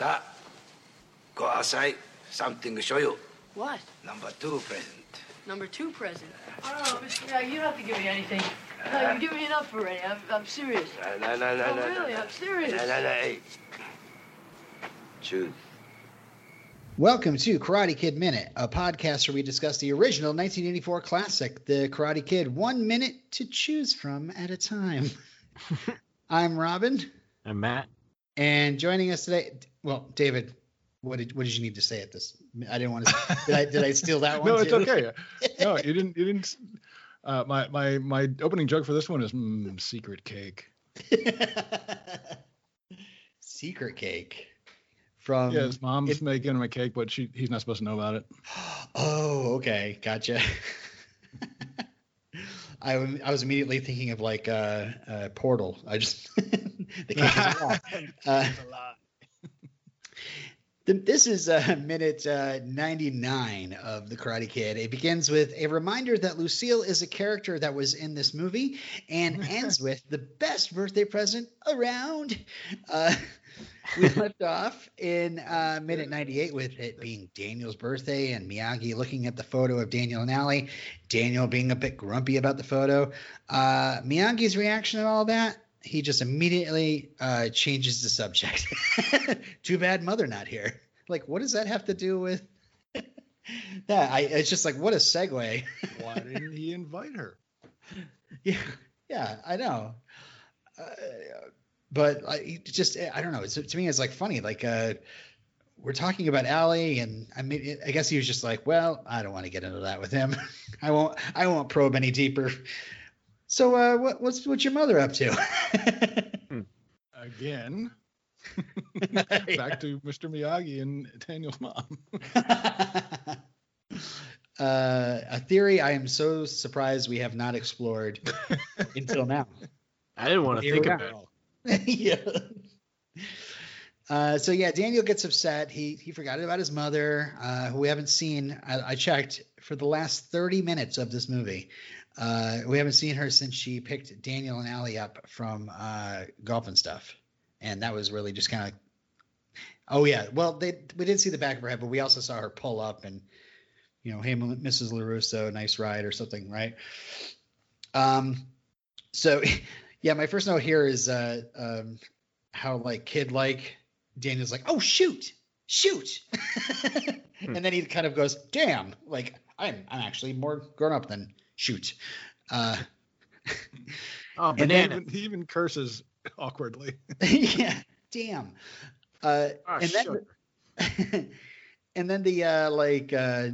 さあ go outside something to show you What? number two present Number two present. I don't know, Mr. Miyagi, you don't have to give me anything. No, you give me enough already. I'm, I'm serious. no no no no Oh, no really? no I'm serious. no no no hey choose Welcome to Karate Kid Minute, a podcast where we discuss the original 1984 classic, The Karate Kid, one minute to choose from at a time. I'm Robin, I'm Matt, and joining us today, well, David, what did what did you need to say at this? I didn't want to. Did I did I steal that one? no, it's too? okay. No, you didn't. You didn't. Uh, my my my opening joke for this one is mm, secret cake. Secret cake from. yeah, his mom's it- making him a cake, but she he's not supposed to know about it. Oh, okay, gotcha. I, I was immediately thinking of like uh, uh, Portal. I just the cake is a lie. Uh, this is uh, minute uh, 99 of The Karate Kid. It begins with a reminder that Lucille is a character that was in this movie and ends with the best birthday present around. Uh, we left off in uh, minute 98 with it being Daniel's birthday and Miyagi looking at the photo of Daniel and Ali. Daniel being a bit grumpy about the photo. Uh, Miyagi's reaction to all that, he just immediately uh, changes the subject. Too bad mother not here. Like, what does that have to do with that? I, it's just like, what a segue. Why didn't he invite her? Yeah, yeah, I know. Uh, but I just, I don't know. It's, to me, it's like funny. Like, uh, we're talking about Ali, and I mean, I guess he was just like, well, I don't want to get into that with him. I won't, I won't probe any deeper. So, uh, what, what's what's your mother up to? Again, back to Mr. Miyagi and Daniel's mom. uh, a theory I am so surprised we have not explored until now. I didn't want to Here think about it. yeah. Uh, so yeah, Daniel gets upset. He he forgot about his mother, uh, who we haven't seen. I, I checked for the last 30 minutes of this movie. Uh, we haven't seen her since she picked Daniel and Ali up from uh, golf and stuff, and that was really just kind of. Oh yeah, well they we did see the back of her head, but we also saw her pull up and, you know, hey Mrs. Larusso, nice ride or something, right? Um, so yeah, my first note here is uh, um, how like kid like Daniel's like, oh shoot, shoot, and then he kind of goes, damn, like I'm I'm actually more grown up than shoot. Uh, Oh, And then- banana. Even, he even curses awkwardly. yeah, damn. Uh, Ah, and then sugar. and then the uh, like uh,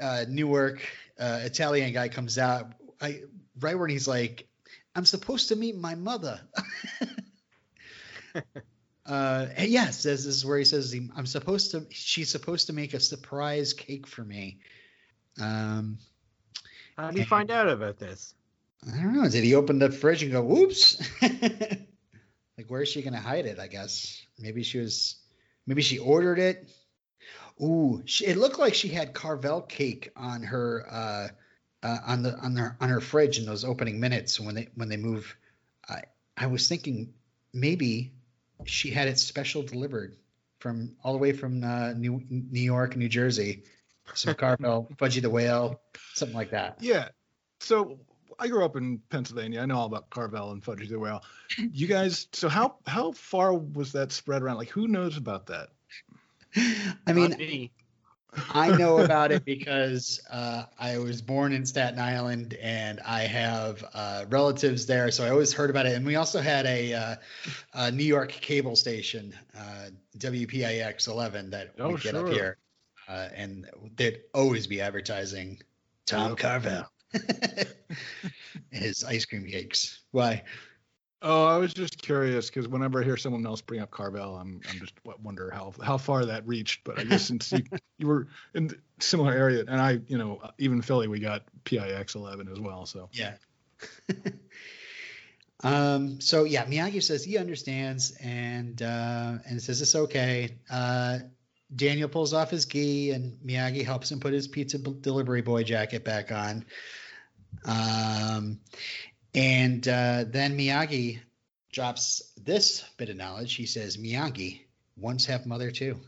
uh, Newark uh, Italian guy comes out I, right when he's like, "I'm supposed to meet my mother." Uh, yes, this is where he says, he, "I'm supposed to." She's supposed to make a surprise cake for me. Um, How did you find out about this? I don't know. Did he open the fridge and go, "Whoops"? like, where is she gonna hide it? I guess maybe she was, maybe she ordered it. Ooh, she, it looked like she had Carvel cake on her, uh, uh, on the on her on her fridge in those opening minutes when they when they move. I I was thinking maybe she had it special delivered from all the way from uh, New New York, New Jersey. Some Carvel, Fudgy the Whale, something like that. Yeah. So I grew up in Pennsylvania. I know all about Carvel and Fudgy the Whale. You guys, so how how far was that spread around? Like, who knows about that? I mean, me. I know about it because uh, I was born in Staten Island and I have uh, relatives there, so I always heard about it. And we also had a, uh, a New York cable station, uh, WPIX 11, that Oh, we get up here, uh, and they'd always be advertising Tom. Carvel, his ice cream cakes. Why? Oh, I was just curious because whenever I hear someone else bring up Carvel, I'm I'm just wonder how how far that reached. But I guess since you you were in similar area, and I, you know, even Philly, we got PIX 11 as well. So Yeah. um, so yeah, Miyagi says he understands and uh, and says it's okay. Uh, Daniel pulls off his gi and Miyagi helps him put his pizza delivery boy jacket back on. Um, and uh, then Miyagi drops this bit of knowledge. He says, Miyagi, once have mother too.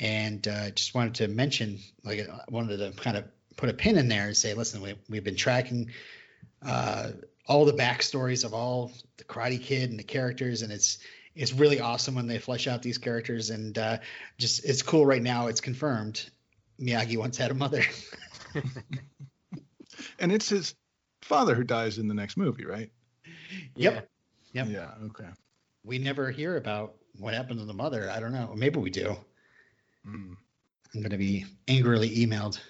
And uh, just wanted to mention, like, I wanted to kind of put a pin in there and say, listen, we, we've been tracking uh, all the backstories of all the Karate Kid and the characters, and it's it's really awesome when they flesh out these characters. And uh, just it's cool right now. It's confirmed. Miyagi once had a mother. And it's his father who dies in the next movie, right? Yep. Yep. Yeah. Okay. We never hear about what happened to the mother. I don't know. Maybe we do. Mm. I'm going to be angrily emailed.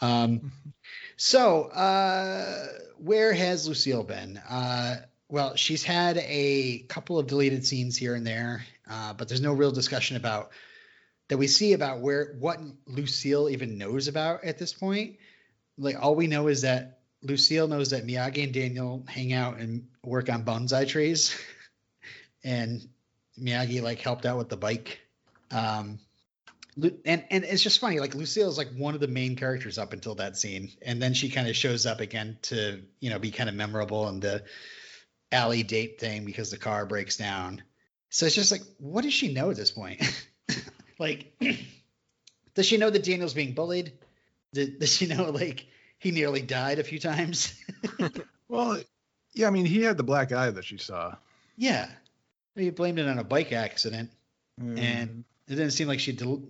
Um, so, uh, where has Lucille been? Uh, well, she's had a couple of deleted scenes here and there, uh, but there's no real discussion about that we see about where what Lucille even knows about at this point. Like all we know is that Lucille knows that Miyagi and Daniel hang out and work on bonsai trees, and Miyagi like helped out with the bike. Um, and and it's just funny like lucille is like one of the main characters up until that scene. And then she kind of shows up again to you know be kind of memorable in the Ali date thing because the car breaks down. So it's just like what does she know at this point? Like does she know that daniel's being bullied? Does, does she know like he nearly died a few times Well, yeah. I mean, he had the black eye that she saw. yeah he blamed it on a bike accident Mm. and it didn't seem like she del-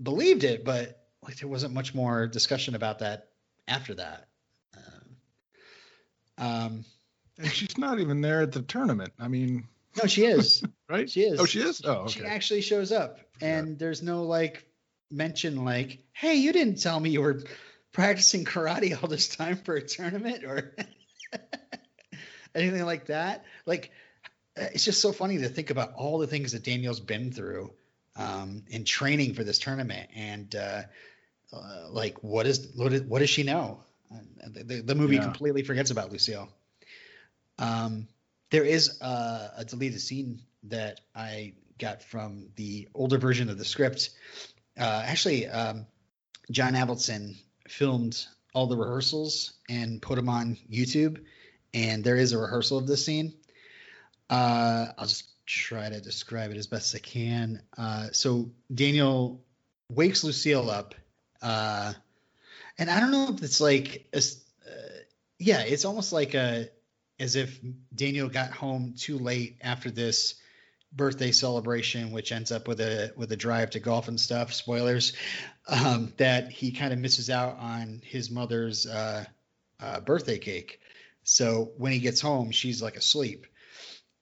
believed it, but like there wasn't much more discussion about that after that. Um, um, And she's not even there at the tournament. I mean, no, she is. right? She is. Oh, she is. Oh, okay. She actually shows up, and there's no like mention like, "Hey, you didn't tell me you were practicing karate all this time for a tournament," or anything like that. Like, uh, it's just so funny to think about all the things that Daniel's been through um, in training for this tournament, and uh, uh, like, what is what, is, what does she know? Uh, the, the, movie Yeah. completely forgets about Lucille. Um, there is uh, a deleted scene that I got from the older version of the script. Uh, actually, um, John Avildsen filmed all the rehearsals and put them on YouTube, and there is a rehearsal of this scene. Uh, I'll just try to describe it as best as I can. Uh, so Daniel wakes Lucille up, uh, and I don't know if it's like, a uh, yeah, it's almost like a as if Daniel got home too late after this birthday celebration, which ends up with a with a drive to golf and stuff. Spoilers. Um, that he kind of misses out on his mother's uh, uh, birthday cake. So when he gets home, she's like asleep,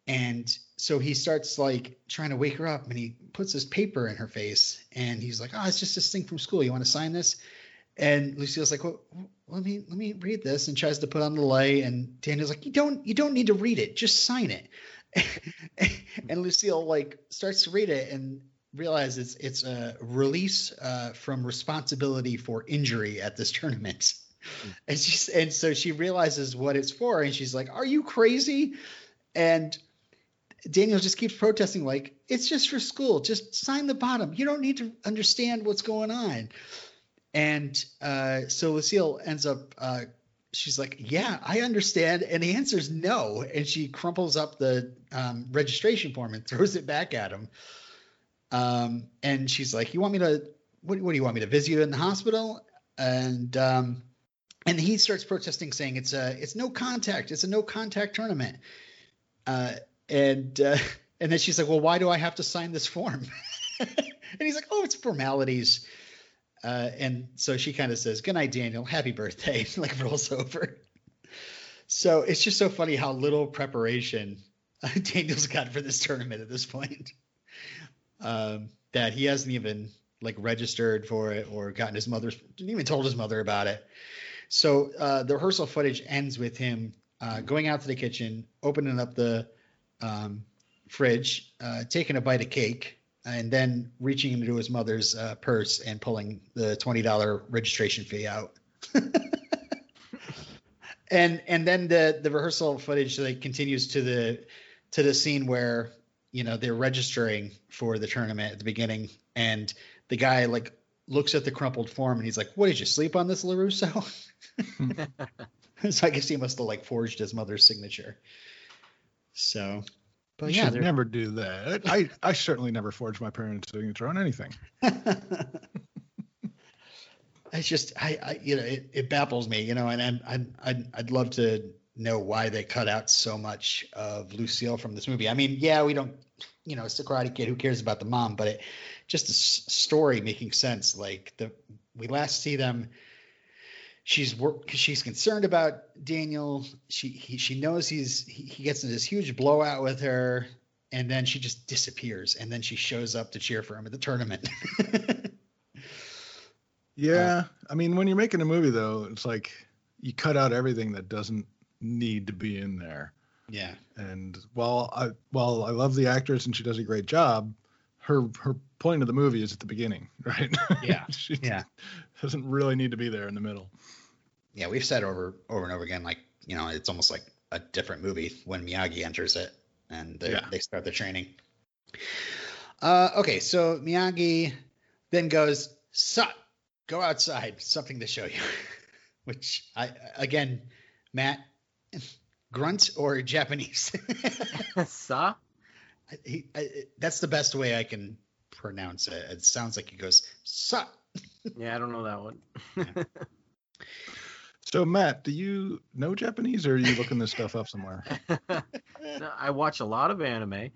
and so he starts like trying to wake her up, and he puts this paper in her face, and he's like, "Oh, it's just this thing from school. You want to sign this?" And Lucille's like, well, let me let me read this, and tries to put on the light. And Daniel's like, you don't you don't need to read it, just sign it. and Lucille like starts to read it and realizes it's it's a release uh, from responsibility for injury at this tournament. And she's and so she realizes what it's for, and she's like, "Are you crazy?" And Daniel just keeps protesting, like, "It's just for school. Just sign the bottom. You don't need to understand what's going on." And uh, so Lucille ends up, uh, she's like, Yeah, I understand. And the answer is no. And she crumples up the um, registration form and throws it back at him. Um, and she's like, You want me to, what, what do you want me to visit you in the hospital? And, um, and he starts protesting, saying it's a, it's no contact. It's a no contact tournament. Uh, and, uh, and then she's like, Well, why do I have to sign this form? and he's like, Oh, it's formalities. Uh, and so she kind of says, "Good night, Daniel. Happy birthday." like rolls over. So it's just so funny how little preparation Daniel's got for this tournament at this point. Um, that he hasn't even like registered for it or gotten his mother's, didn't even told his mother about it. So uh, the rehearsal footage ends with him uh, going out to the kitchen, opening up the um, fridge, uh, taking a bite of cake, and then reaching into his mother's uh, purse and pulling the twenty dollar registration fee out. and and then the the rehearsal footage like continues to the to the scene where you know they're registering for the tournament at the beginning, and the guy like looks at the crumpled form and he's like, "What did you sleep on this, Larusso?" so I guess he must have like forged his mother's signature. So But you yeah, should they're- never do that. I, I certainly never forged my parents' signature on anything. it's just I, I you know it, it baffles me you know and I'm, I'm I'd, I'd love to know why they cut out so much of Lucille from this movie I mean yeah we don't you know it's the Karate Kid who cares about the mom but it just the story making sense like the we last see them she's work she's concerned about Daniel she he, she knows he's he, he gets into this huge blowout with her and then she just disappears and then she shows up to cheer for him at the tournament Yeah, I mean, when you're making a movie, though, it's like you cut out everything that doesn't need to be in there. yeah And while I while I love the actress and she does a great job, her her point of the movie is at the beginning, right? Yeah, she yeah. doesn't really need to be there in the middle. yeah, we've said over over and over again, like you know, it's almost like a different movie when Miyagi enters it and they, Yeah. they start the training. Uh, okay, so Miyagi then goes, "Sup, go outside, something to show you." Which I again, Matt, grunt or Japanese? Sa? he, I, that's the best way I can pronounce it. It sounds like he goes, "Sup." Yeah, I don't know that one. So Matt, do you know Japanese or are you looking this stuff up somewhere? No, I watch a lot of anime. And,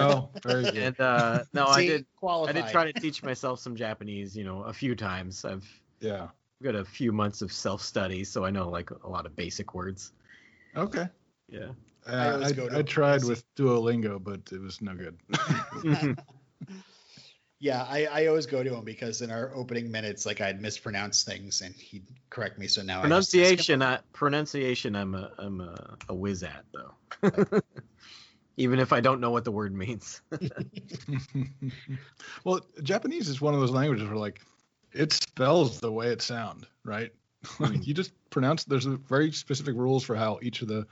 Oh, very good. and uh, no, I See, did. I did try to teach myself some Japanese, you know, a few times. I've Yeah. got a few months of self study, so I know like a lot of basic words. Okay. Yeah. I Uh, always I, I tried basic. with Duolingo, but it was no good. Yeah, I, I always go to him because in our opening minutes, like I'd mispronounce things and he'd correct me. So now I just ask him. pronunciation, I, pronunciation, I'm a I'm a, a whiz at though. Even if I don't know what the word means. well, Japanese is one of those languages where like it spells the way it sounds, right? like you just pronounce. There's a very specific rules for how each of the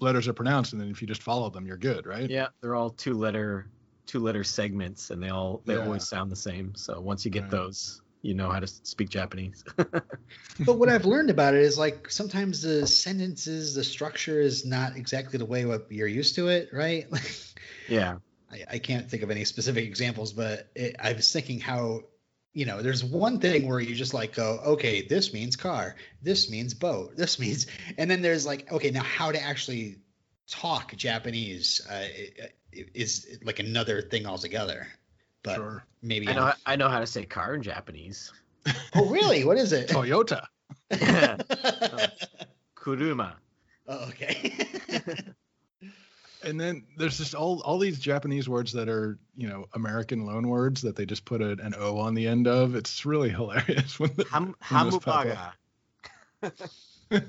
letters are pronounced, and then if you just follow them, you're good, right? yeah, they're all two letter two letter segments, and they all they Yeah. always sound the same. So once you get Right. those, you know how to speak Japanese. But what I've learned about it is like sometimes the sentences, the structure is not exactly the way what you're used to it, right? yeah. I, I can't think of any specific examples, but it, I was thinking how, you know, there's one thing where you just like go, okay, this means car, this means boat, this means, and then there's like, okay, now how to actually talk Japanese uh, i- is like another thing altogether. But Sure. maybe I know I'm- I know how to say car in Japanese. Oh, really? What is it? Toyota. Kuruma. oh, okay. And then there's just all all these Japanese words that are you know American loan words that they just put a, an O on the end of. It's really hilarious when the, Ham, when hamubaga.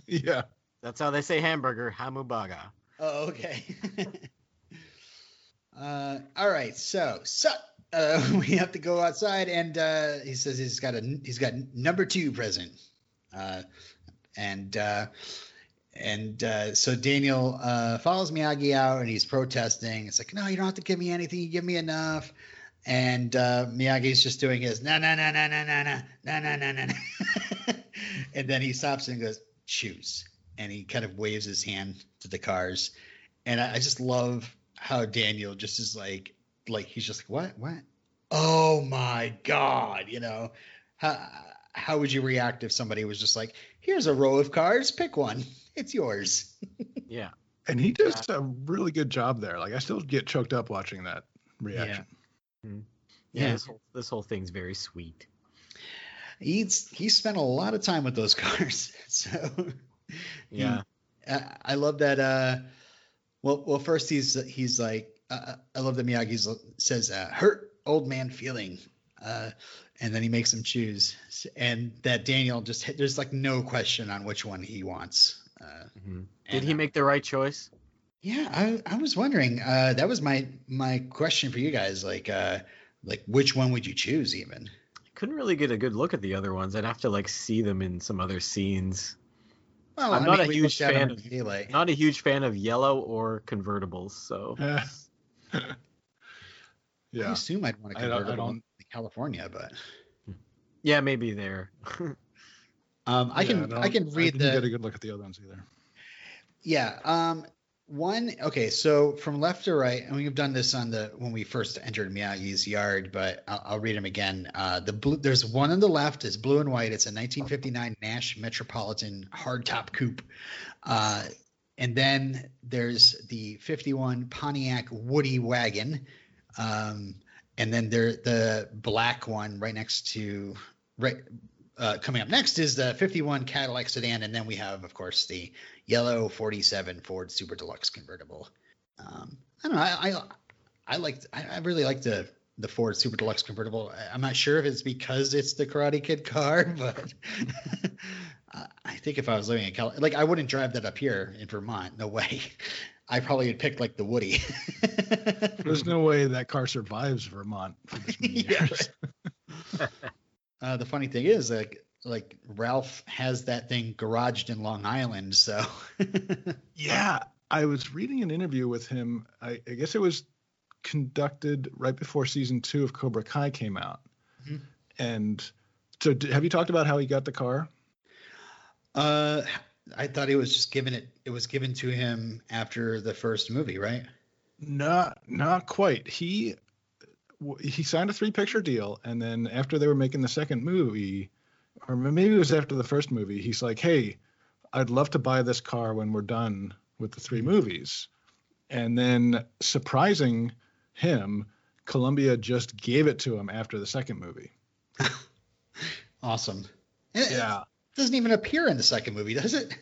yeah. That's how they say hamburger. Hamubaga. Oh, okay. Uh, all right. So, so uh, we have to go outside, and uh, he says he's got a he's got number two present, uh, and uh, and uh, so Daniel uh, follows Miyagi out, and he's protesting. It's like, no, you don't have to give me anything. You give me enough. And uh, Miyagi's just doing his na na na na na na na na na na, na. and then he stops and goes, choose and he kind of waves his hand to the cars. And I, I just love how Daniel just is like, like he's just like, what, what? Oh my god, you know, how how would you react if somebody was just like, here's a row of cars, pick one, it's yours. Yeah. And he does a really good job there. Like I still get choked up watching that reaction. Yeah, Yeah. This whole this whole thing's very sweet. He's he spent a lot of time with those cars, so Yeah. I, I love that. Uh, well, well, first he's he's like, uh, I love that Miyagi says, uh, "Hurt old man feeling," uh, and then he makes him choose, and that Daniel just there's like no question on which one he wants. Uh, Mhm. Did he uh, make the right choice? Yeah, I I was wondering. Uh, that was my my question for you guys. Like, uh, like which one would you choose? Even. Couldn't really get a good look at the other ones. I'd have to like see them in some other scenes. Well, I'm I not mean, a huge fan of- in Daylight. Not a huge fan of yellow or convertibles, so Yeah. I assume I'd want a I don't- I don't- in California, but yeah, maybe there. um, I Yeah, can I don't- can read didn't the get a good look at the other ones either. Yeah. Um, One, okay, so from left to right, and we've done this on the when we first entered Miyagi's yard, but I'll, I'll read them again. Uh, the blue, there's one on the left is blue and white. It's a 1959 Nash Metropolitan hardtop coupe, uh, and then there's the 51 Pontiac Woody wagon, um, and then there the black one right next to right uh, coming up next is the 51 Cadillac sedan, and then we have, of course, the yellow 47 Ford Super Deluxe convertible. Um, I don't know. I I, I like I, I really like the the Ford Super Deluxe convertible. I- I'm not sure if it's because it's the Karate Kid car, but I- think if I was living in California, like I wouldn't drive that up here in Vermont. No way. I probably would pick like the Woody. There's no way that car survives Vermont for this many years. Uh, the funny thing is, like, like Ralph has that thing garaged in Long Island, so Yeah, I was reading an interview with him. I, I guess it was conducted right before season two of Cobra Kai came out. Mhm. And so, d- have you talked about how he got the car? uh, I thought he was just given it. It was given to him after the first movie, right? Not, not quite. He he signed a three picture deal, and then after they were making the second movie, or maybe it was after the first movie, he's like, "Hey, I'd love to buy this car when we're done with the three movies." And then, surprising him, Columbia just gave it to him after the second movie. Awesome. It, Yeah. it doesn't even appear in the second movie, does it?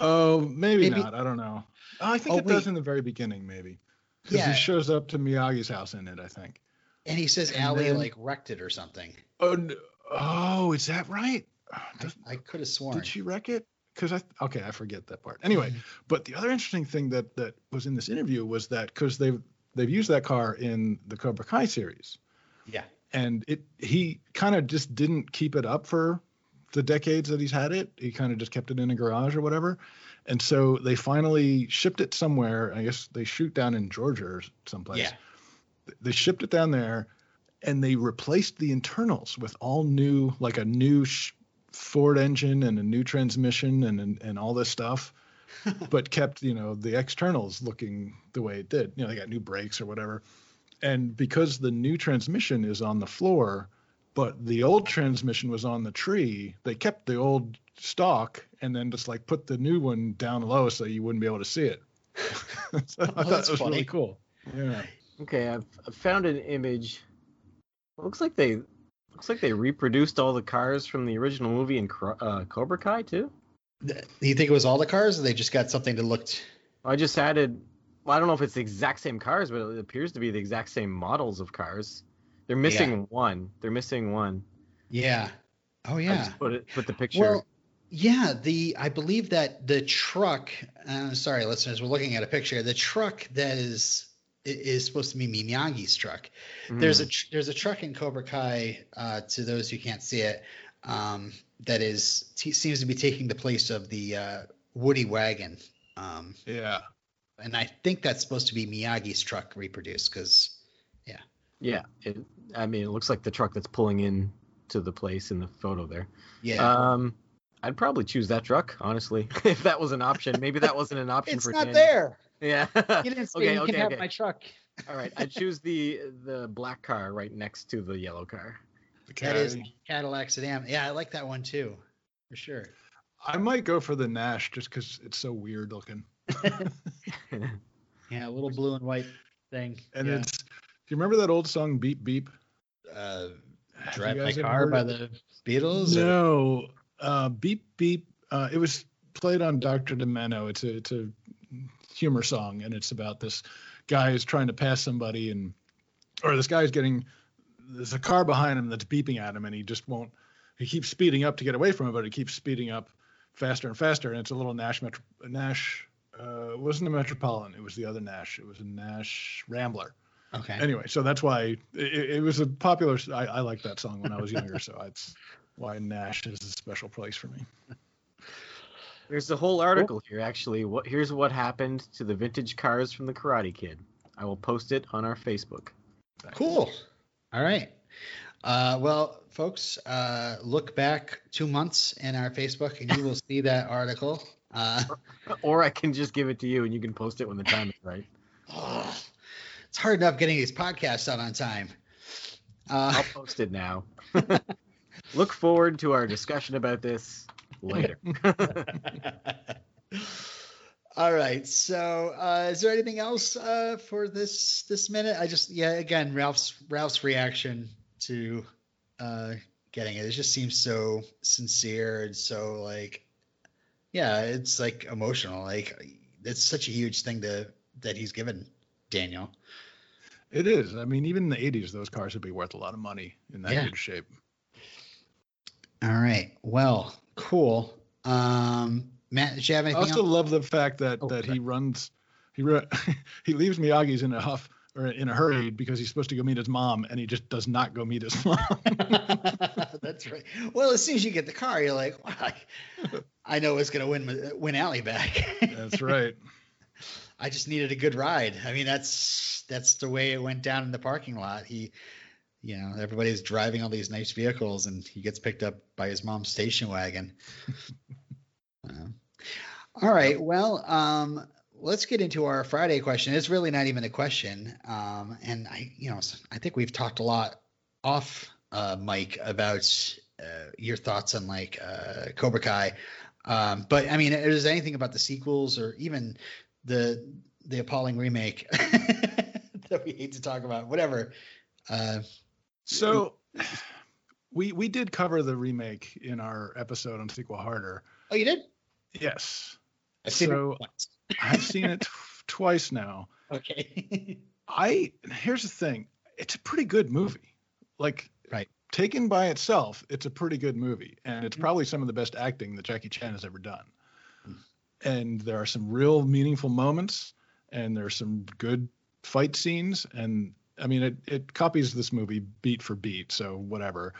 Oh, maybe, Maybe- not. I don't know. Oh, I think Oh, it does in the very beginning, maybe. Because Yeah. he shows up to Miyagi's house in it, I think. And he says And Ali then- like wrecked it or something. Oh, oh, is that right? I, I could have sworn. Did she wreck it? Because I okay, I forget that part. Anyway, mm-hmm. but the other interesting thing that that was in this interview was that because they've they've used that car in the Cobra Kai series, Yeah. and it he kind of just didn't keep it up for the decades that he's had it. He kind of just kept it in a garage or whatever. And so they finally shipped it somewhere. I guess they shoot down in Georgia or someplace. Yeah. They shipped it down there and they replaced the internals with all new, like a new sh- Ford engine and a new transmission and, and, and all this stuff, but kept, you know, the externals looking the way it did. You know, they got new brakes or whatever. And because the new transmission is on the floor, but the old transmission was on the tree, they kept the old stock and then just like put the new one down low so you wouldn't be able to see it. so I oh, thought that's it was funny. really cool. Yeah. Okay, I've, I've found an image. Looks like they looks like they reproduced all the cars from the original movie in uh, Cobra Kai too. Do you think it was all the cars, or they just got something that looked? I just added. Well, I don't know if it's the exact same cars, but it appears to be the exact same models of cars. They're missing one. They're missing one. Yeah. Oh I yeah. just put it put the picture. Well, yeah. The I believe that the truck. Uh, sorry, listeners, we're looking at a picture. The truck that is i- is supposed to be Miyagi's truck. Mhm. There's a tr- there's a truck in Cobra Kai. Uh, to those who can't see it, um, that is t- seems to be taking the place of the uh, Woody wagon. Um, Yeah. and I think that's supposed to be Miyagi's truck reproduced because yeah. It, I mean, it looks like the truck that's pulling in to the place in the photo there. yeah, Um, I'd probably choose that truck, honestly, if that was an option. Maybe that wasn't an option it's for not Daniel. there. Yeah. You didn't say okay, you okay, can have okay. my truck. All right, I'd choose the the black car right next to the yellow car. That is Cadillac sedan. Yeah, I like that one too, for sure. I might go for the Nash just because it's so weird looking. Yeah, a little blue and white thing. And yeah. it's, do you remember that old song Beep Beep? uh, Drive you My Car by it? the Beatles. or- No, uh, Beep Beep. Uh, it was played on Dr. Demento. It's a it's a humor song, and it's about this guy is trying to pass somebody, and or this guy's getting there's a car behind him that's beeping at him, and he just won't. He keeps speeding up to get away from it, but he keeps speeding up faster and faster, and it's a little Nash Metro, Nash. Uh, it wasn't a Metropolitan. It was the other Nash. It was a Nash Rambler. Okay. Anyway, so that's why it, it was a popular. I, I liked that song when I was younger, so that's why Nash is a special place for me. There's a whole article here, actually. What here's what happened to the vintage cars from the Karate Kid. I will post it on our Facebook. Cool. All right. Uh, well, folks, uh, look back two months in our Facebook, and you will see that article. Uh, Or I can just give it to you and you can post it when the time is right. ugh, it's hard enough getting these podcasts out on time. Uh, I'll post it now. Look forward to our discussion about this later. All right. So, uh, is there anything else uh, for this this minute? I just yeah, again, Ralph's Ralph's reaction to uh, getting it. It just seems so sincere and so like, yeah, it's like emotional. Like it's such a huge thing to that he's given Daniel. It is. I mean, even in the 80s, those cars would be worth a lot of money in that Yeah. good shape. All right. Well, cool. Um, Matt, did you have anything? I also else? love the fact that Oh, that sorry. he runs, he ru- he leaves Miyagi's in a huff or in a hurry because he's supposed to go meet his mom, and he just does not go meet his mom. That's right. Well, as soon as you get the car, you're like, well, I, I know it's gonna win win Ali back. That's right. I just needed a good ride. I mean, that's that's the way it went down in the parking lot. He, you know, everybody's driving all these nice vehicles, and he gets picked up by his mom's station wagon. Uh, all right. Well, um, let's get into our Friday question. It's really not even a question, um, and I, you know, I think we've talked a lot off uh, mic about uh, your thoughts on like uh, Cobra Kai. Um, but I mean, is there anything about the sequels or even the the appalling remake that we hate to talk about? Whatever. Uh, So we we did cover the remake in our episode on Sequel Harder. oh, you did? Yes, I've seen So- it. I've seen it t- twice now. Okay. I here's the thing. It's a pretty good movie. Like Right. taken by itself, it's a pretty good movie. And it's mm-hmm. probably some of the best acting that Jackie Chan has ever done. Mm. And there are some real meaningful moments and there are some good fight scenes. And I mean it it copies this movie beat for beat, so whatever.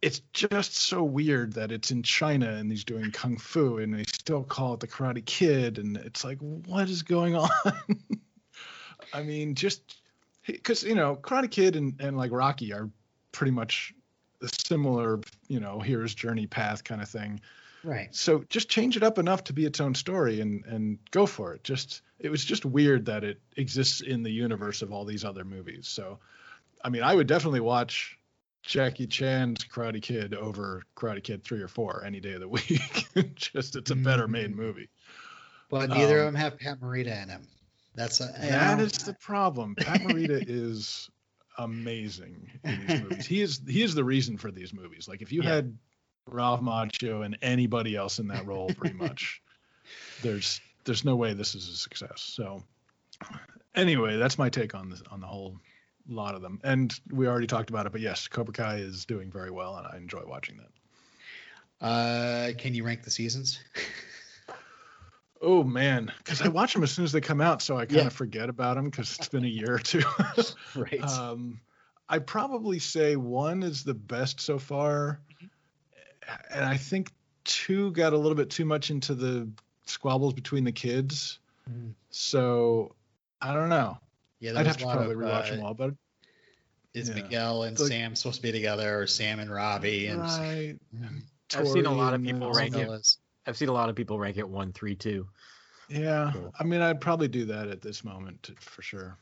It's just so weird that it's in China and he's doing kung fu and they still call it the Karate Kid and it's like what is going on? I mean, just because you know, Karate Kid and, and like Rocky are pretty much a similar, you know, hero's journey path kind of thing. right. So just change it up enough to be its own story and and go for it. Just it was just weird that it exists in the universe of all these other movies. So, I mean, I would definitely watch Jackie Chan's Karate Kid over Karate Kid three or four any day of the week. just it's a better made movie. But neither Um, of them have Pat Morita in them. That's a, That is the problem. Pat Morita is amazing in these movies. He is he is the reason for these movies. Like if you Yeah. had Ralph Macchio and anybody else in that role, pretty much, there's there's no way this is a success. So anyway, that's my take on this on the whole lot of them. And we already talked about it, but yes, Cobra Kai is doing very well, and I enjoy watching that. Uh, can you rank the seasons? Oh man, because I watch them as soon as they come out, so I kind of Yeah. forget about them because it's been a year or two. right. Um, I probably say one is the best so far, and I think two got a little bit too much into the squabbles between the kids. Mm. So I don't know. yeah, there I'd have to probably of, rewatch uh, them all, but Is yeah. Miguel and Like- Sam supposed to be together, or Sam and Robbie? And right. I've seen a lot of people rank it. fellas. I've seen a lot of people rank it one, three, two. Yeah, Cool. I mean, I'd probably do that at this moment for sure.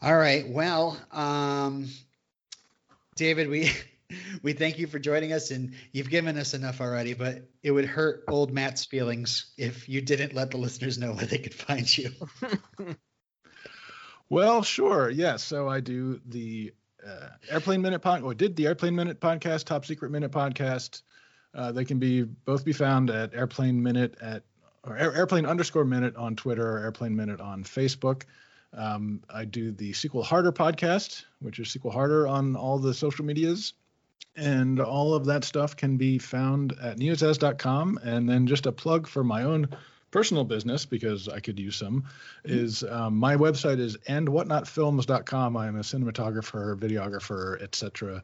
All right. Well, um, David, we we thank you for joining us, and you've given us enough already. But it would hurt old Matt's feelings if you didn't let the listeners know where they could find you. Well, sure. Yeah. So I do the uh, Airplane Minute pod, or did the Airplane Minute podcast, Top Secret Minute podcast. Uh, they can be both be found at Airplane Minute at or Air, Airplane underscore Minute on Twitter or Airplane Minute on Facebook. Um, I do the Sequel Harder podcast, which is Sequel Harder on all the social medias. And all of that stuff can be found at newsas.com. And then just a plug for my own personal business, because I could use some, is um, my website is andwhatnotfilms.com. I'm a cinematographer, videographer, etc.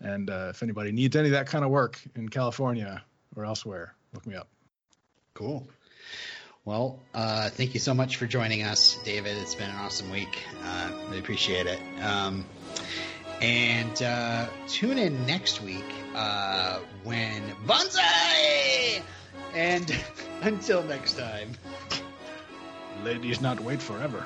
And uh, if anybody needs any of that kind of work in California or elsewhere, look me up. Cool. Well, uh, thank you so much for joining us, David. It's been an awesome week. Uh, really appreciate it. Um, and uh, tune in next week uh, when Bonsai! And until next time. Ladies not wait forever.